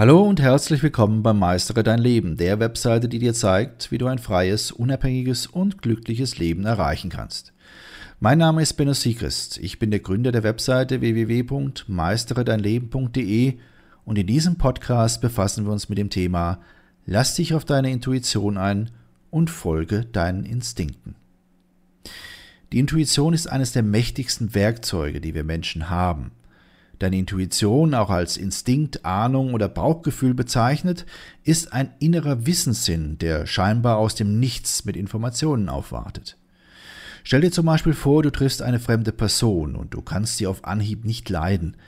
Hallo und herzlich willkommen beim Meistere dein Leben, der Webseite, die dir zeigt, wie du ein freies, unabhängiges und glückliches Leben erreichen kannst. Mein Name ist Benno Siegrist. Ich bin der Gründer der Webseite www.meisteredeinleben.de und in diesem Podcast befassen wir uns mit dem Thema Lass dich auf deine Intuition ein und folge deinen Instinkten. Die Intuition ist eines der mächtigsten Werkzeuge, die wir Menschen haben. Deine Intuition, auch als Instinkt, Ahnung oder Bauchgefühl bezeichnet, ist ein innerer Wissenssinn, der scheinbar aus dem Nichts mit Informationen aufwartet. Stell dir zum Beispiel vor, du triffst eine fremde Person und du kannst sie auf Anhieb nicht leiden.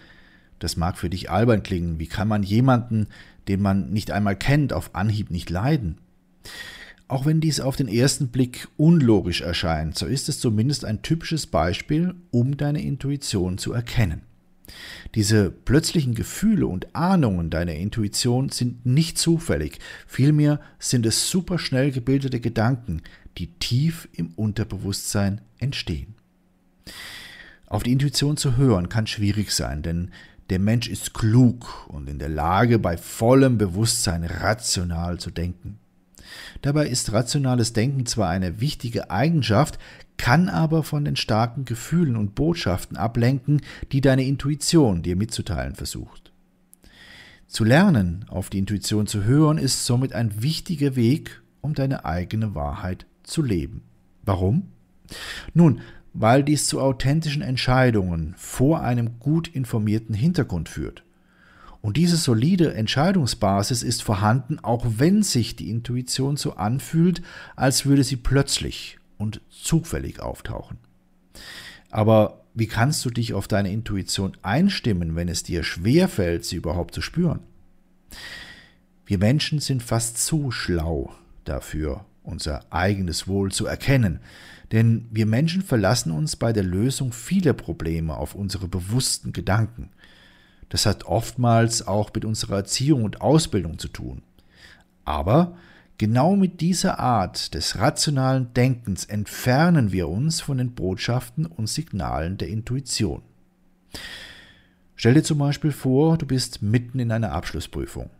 Das mag für dich albern klingen. Wie kann man jemanden, den man nicht einmal kennt, auf Anhieb nicht leiden? Auch wenn dies auf den ersten Blick unlogisch erscheint, so ist es zumindest ein typisches Beispiel, um deine Intuition zu erkennen. Diese plötzlichen Gefühle und Ahnungen deiner Intuition sind nicht zufällig, vielmehr sind es superschnell gebildete Gedanken, die tief im Unterbewusstsein entstehen. Auf die Intuition zu hören kann schwierig sein, denn der Mensch ist klug und in der Lage, bei vollem Bewusstsein rational zu denken. Dabei ist rationales Denken zwar eine wichtige Eigenschaft, kann aber von den starken Gefühlen und Botschaften ablenken, die deine Intuition dir mitzuteilen versucht. Zu lernen, auf die Intuition zu hören, ist somit ein wichtiger Weg, um deine eigene Wahrheit zu leben. Warum? Nun, weil dies zu authentischen Entscheidungen vor einem gut informierten Hintergrund führt. Und diese solide Entscheidungsbasis ist vorhanden, auch wenn sich die Intuition so anfühlt, als würde sie plötzlich und zufällig auftauchen. Aber wie kannst du dich auf deine Intuition einstimmen, wenn es dir schwerfällt, sie überhaupt zu spüren? Wir Menschen sind fast zu schlau dafür, unser eigenes Wohl zu erkennen, denn wir Menschen verlassen uns bei der Lösung vieler Probleme auf unsere bewussten Gedanken. Das hat oftmals auch mit unserer Erziehung und Ausbildung zu tun. Aber genau mit dieser Art des rationalen Denkens entfernen wir uns von den Botschaften und Signalen der Intuition. Stell dir zum Beispiel vor, du bist mitten in einer Abschlussprüfung.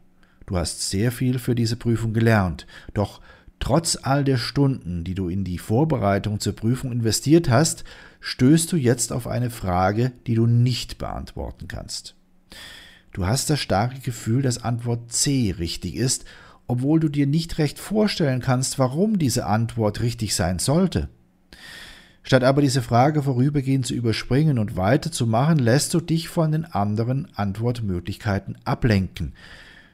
Du hast sehr viel für diese Prüfung gelernt, doch trotz all der Stunden, die du in die Vorbereitung zur Prüfung investiert hast, stößt du jetzt auf eine Frage, die du nicht beantworten kannst. Du hast das starke Gefühl, dass Antwort C richtig ist, obwohl du dir nicht recht vorstellen kannst, warum diese Antwort richtig sein sollte. Statt aber diese Frage vorübergehend zu überspringen und weiterzumachen, lässt du dich von den anderen Antwortmöglichkeiten ablenken.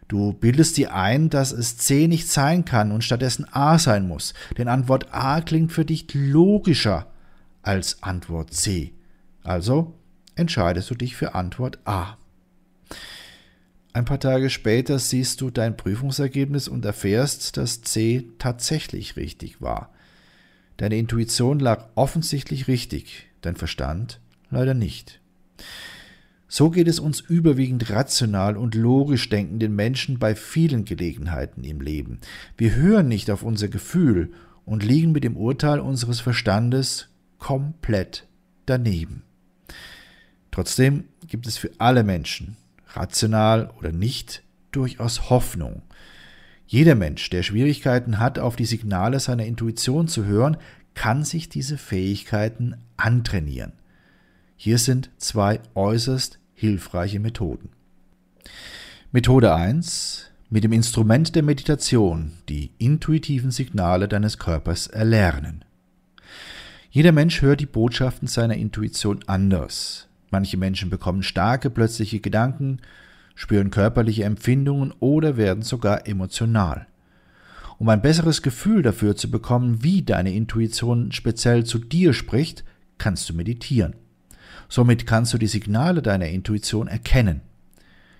Du bildest dir ein, dass es C nicht sein kann und stattdessen A sein muss, denn Antwort A klingt für dich logischer als Antwort C. Also entscheidest du dich für Antwort A. Ein paar Tage später siehst du dein Prüfungsergebnis und erfährst, dass C tatsächlich richtig war. Deine Intuition lag offensichtlich richtig, dein Verstand leider nicht. So geht es uns überwiegend rational und logisch denkenden Menschen bei vielen Gelegenheiten im Leben. Wir hören nicht auf unser Gefühl und liegen mit dem Urteil unseres Verstandes komplett daneben. Trotzdem gibt es für alle Menschen rational oder nicht, durchaus Hoffnung. Jeder Mensch, der Schwierigkeiten hat, auf die Signale seiner Intuition zu hören, kann sich diese Fähigkeiten antrainieren. Hier sind zwei äußerst hilfreiche Methoden. Methode 1. Mit dem Instrument der Meditation die intuitiven Signale deines Körpers erlernen. Jeder Mensch hört die Botschaften seiner Intuition anders. Manche Menschen bekommen starke plötzliche Gedanken, spüren körperliche Empfindungen oder werden sogar emotional. Um ein besseres Gefühl dafür zu bekommen, wie deine Intuition speziell zu dir spricht, kannst du meditieren. Somit kannst du die Signale deiner Intuition erkennen.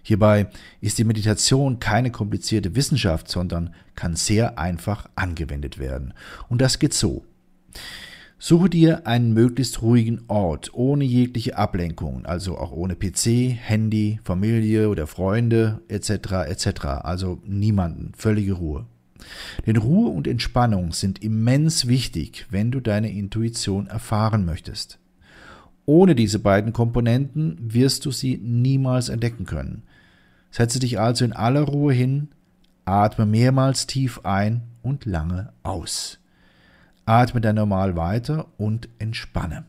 Hierbei ist die Meditation keine komplizierte Wissenschaft, sondern kann sehr einfach angewendet werden. Und das geht so. Suche dir einen möglichst ruhigen Ort, ohne jegliche Ablenkung, also auch ohne PC, Handy, Familie oder Freunde etc. etc. Also niemanden, völlige Ruhe. Denn Ruhe und Entspannung sind immens wichtig, wenn du deine Intuition erfahren möchtest. Ohne diese beiden Komponenten wirst du sie niemals entdecken können. Setze dich also in aller Ruhe hin, atme mehrmals tief ein und lange aus. Atme dann normal weiter und entspanne.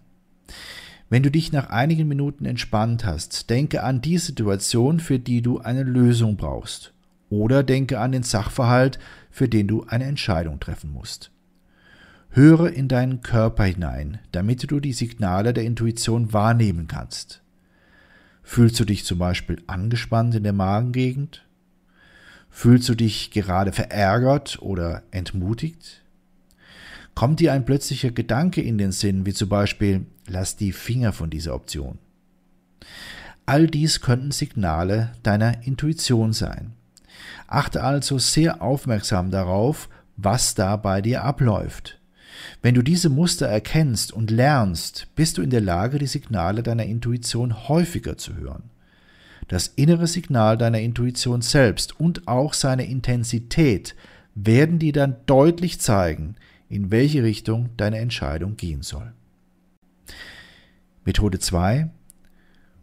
Wenn du dich nach einigen Minuten entspannt hast, denke an die Situation, für die du eine Lösung brauchst. Oder denke an den Sachverhalt, für den du eine Entscheidung treffen musst. Höre in deinen Körper hinein, damit du die Signale der Intuition wahrnehmen kannst. Fühlst du dich zum Beispiel angespannt in der Magengegend? Fühlst du dich gerade verärgert oder entmutigt? Kommt dir ein plötzlicher Gedanke in den Sinn, wie zum Beispiel, lass die Finger von dieser Option? All dies könnten Signale deiner Intuition sein. Achte also sehr aufmerksam darauf, was da bei dir abläuft. Wenn du diese Muster erkennst und lernst, bist du in der Lage, die Signale deiner Intuition häufiger zu hören. Das innere Signal deiner Intuition selbst und auch seine Intensität werden dir dann deutlich zeigen, in welche Richtung deine Entscheidung gehen soll. Methode 2.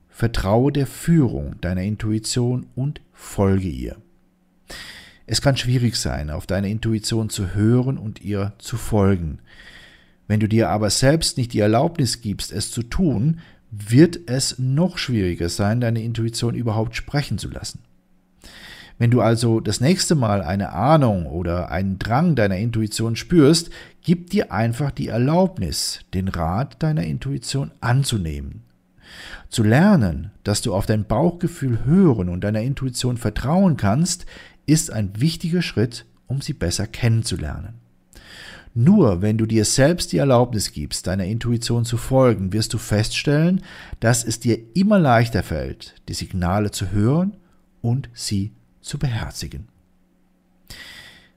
Vertraue der Führung deiner Intuition und folge ihr. Es kann schwierig sein, auf deine Intuition zu hören und ihr zu folgen. Wenn du dir aber selbst nicht die Erlaubnis gibst, es zu tun, wird es noch schwieriger sein, deine Intuition überhaupt sprechen zu lassen. Wenn du also das nächste Mal eine Ahnung oder einen Drang deiner Intuition spürst, gib dir einfach die Erlaubnis, den Rat deiner Intuition anzunehmen. Zu lernen, dass du auf dein Bauchgefühl hören und deiner Intuition vertrauen kannst, ist ein wichtiger Schritt, um sie besser kennenzulernen. Nur wenn du dir selbst die Erlaubnis gibst, deiner Intuition zu folgen, wirst du feststellen, dass es dir immer leichter fällt, die Signale zu hören und sie zu beherzigen.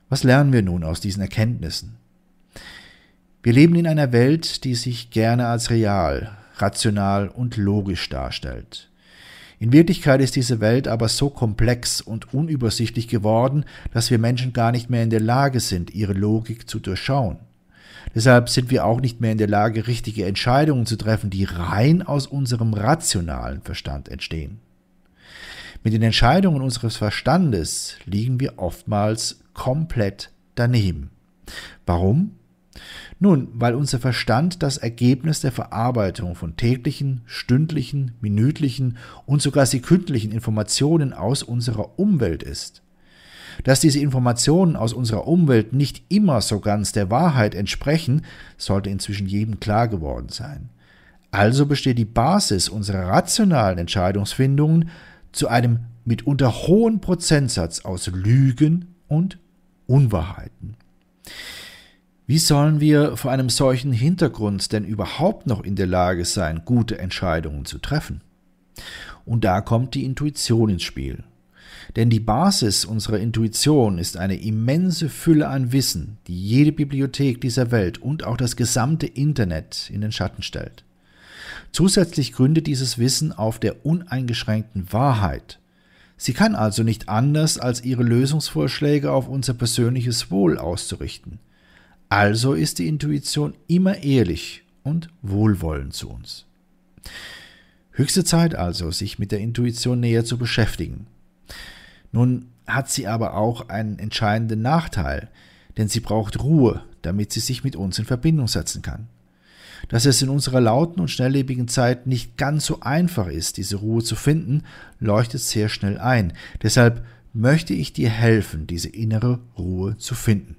Was lernen wir nun aus diesen Erkenntnissen? Wir leben in einer Welt, die sich gerne als real, rational und logisch darstellt. In Wirklichkeit ist diese Welt aber so komplex und unübersichtlich geworden, dass wir Menschen gar nicht mehr in der Lage sind, ihre Logik zu durchschauen. Deshalb sind wir auch nicht mehr in der Lage, richtige Entscheidungen zu treffen, die rein aus unserem rationalen Verstand entstehen. Mit den Entscheidungen unseres Verstandes liegen wir oftmals komplett daneben. Warum? Nun, weil unser Verstand das Ergebnis der Verarbeitung von täglichen, stündlichen, minütlichen und sogar sekündlichen Informationen aus unserer Umwelt ist. Dass diese Informationen aus unserer Umwelt nicht immer so ganz der Wahrheit entsprechen, sollte inzwischen jedem klar geworden sein. Also besteht die Basis unserer rationalen Entscheidungsfindungen zu einem mitunter hohen Prozentsatz aus Lügen und Unwahrheiten. Wie sollen wir vor einem solchen Hintergrund denn überhaupt noch in der Lage sein, gute Entscheidungen zu treffen? Und da kommt die Intuition ins Spiel. Denn die Basis unserer Intuition ist eine immense Fülle an Wissen, die jede Bibliothek dieser Welt und auch das gesamte Internet in den Schatten stellt. Zusätzlich gründet dieses Wissen auf der uneingeschränkten Wahrheit. Sie kann also nicht anders, als ihre Lösungsvorschläge auf unser persönliches Wohl auszurichten. Also ist die Intuition immer ehrlich und wohlwollend zu uns. Höchste Zeit also, sich mit der Intuition näher zu beschäftigen. Nun hat sie aber auch einen entscheidenden Nachteil, denn sie braucht Ruhe, damit sie sich mit uns in Verbindung setzen kann. Dass es in unserer lauten und schnelllebigen Zeit nicht ganz so einfach ist, diese Ruhe zu finden, leuchtet sehr schnell ein. Deshalb möchte ich dir helfen, diese innere Ruhe zu finden.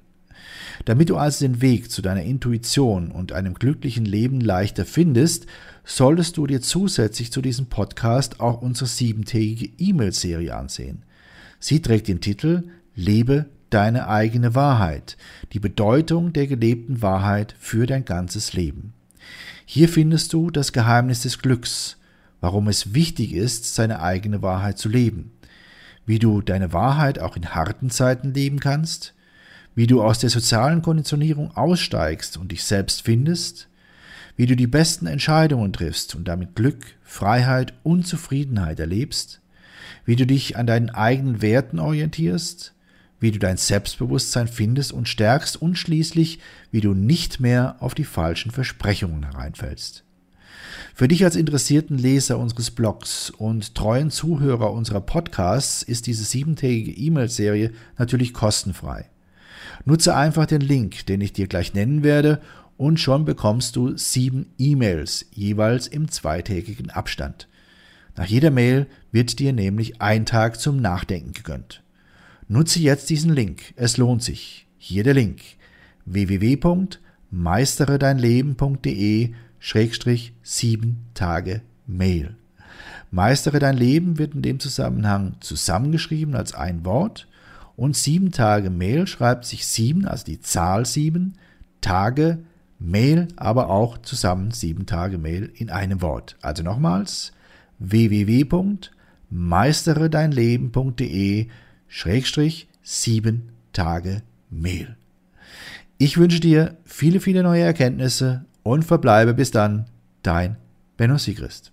Damit du also den Weg zu deiner Intuition und einem glücklichen Leben leichter findest, solltest du dir zusätzlich zu diesem Podcast auch unsere siebentägige E-Mail-Serie ansehen. Sie trägt den Titel Lebe deine eigene Wahrheit, die Bedeutung der gelebten Wahrheit für dein ganzes Leben. Hier findest du das Geheimnis des Glücks, warum es wichtig ist, seine eigene Wahrheit zu leben, wie du deine Wahrheit auch in harten Zeiten leben kannst, wie du aus der sozialen Konditionierung aussteigst und dich selbst findest, wie du die besten Entscheidungen triffst und damit Glück, Freiheit und Zufriedenheit erlebst, wie du dich an deinen eigenen Werten orientierst, wie du dein Selbstbewusstsein findest und stärkst und schließlich, wie du nicht mehr auf die falschen Versprechungen hereinfällst. Für dich als interessierten Leser unseres Blogs und treuen Zuhörer unserer Podcasts ist diese siebentägige E-Mail-Serie natürlich kostenfrei. Nutze einfach den Link, den ich dir gleich nennen werde, und schon bekommst du sieben E-Mails, jeweils im zweitägigen Abstand. Nach jeder Mail wird dir nämlich ein Tag zum Nachdenken gegönnt. Nutze jetzt diesen Link, es lohnt sich. Hier der Link www.meisteredeinleben.de Schrägstrich sieben Tage Mail. Meistere dein Leben wird in dem Zusammenhang zusammengeschrieben als ein Wort und sieben Tage Mail schreibt sich sieben, also die Zahl sieben, Tage Mail, aber auch zusammen sieben Tage Mail in einem Wort. Also nochmals www.meisteredeinleben.de Schrägstrich sieben Tage Mail. Ich wünsche dir viele, viele neue Erkenntnisse und verbleibe bis dann dein Benno Sigrist.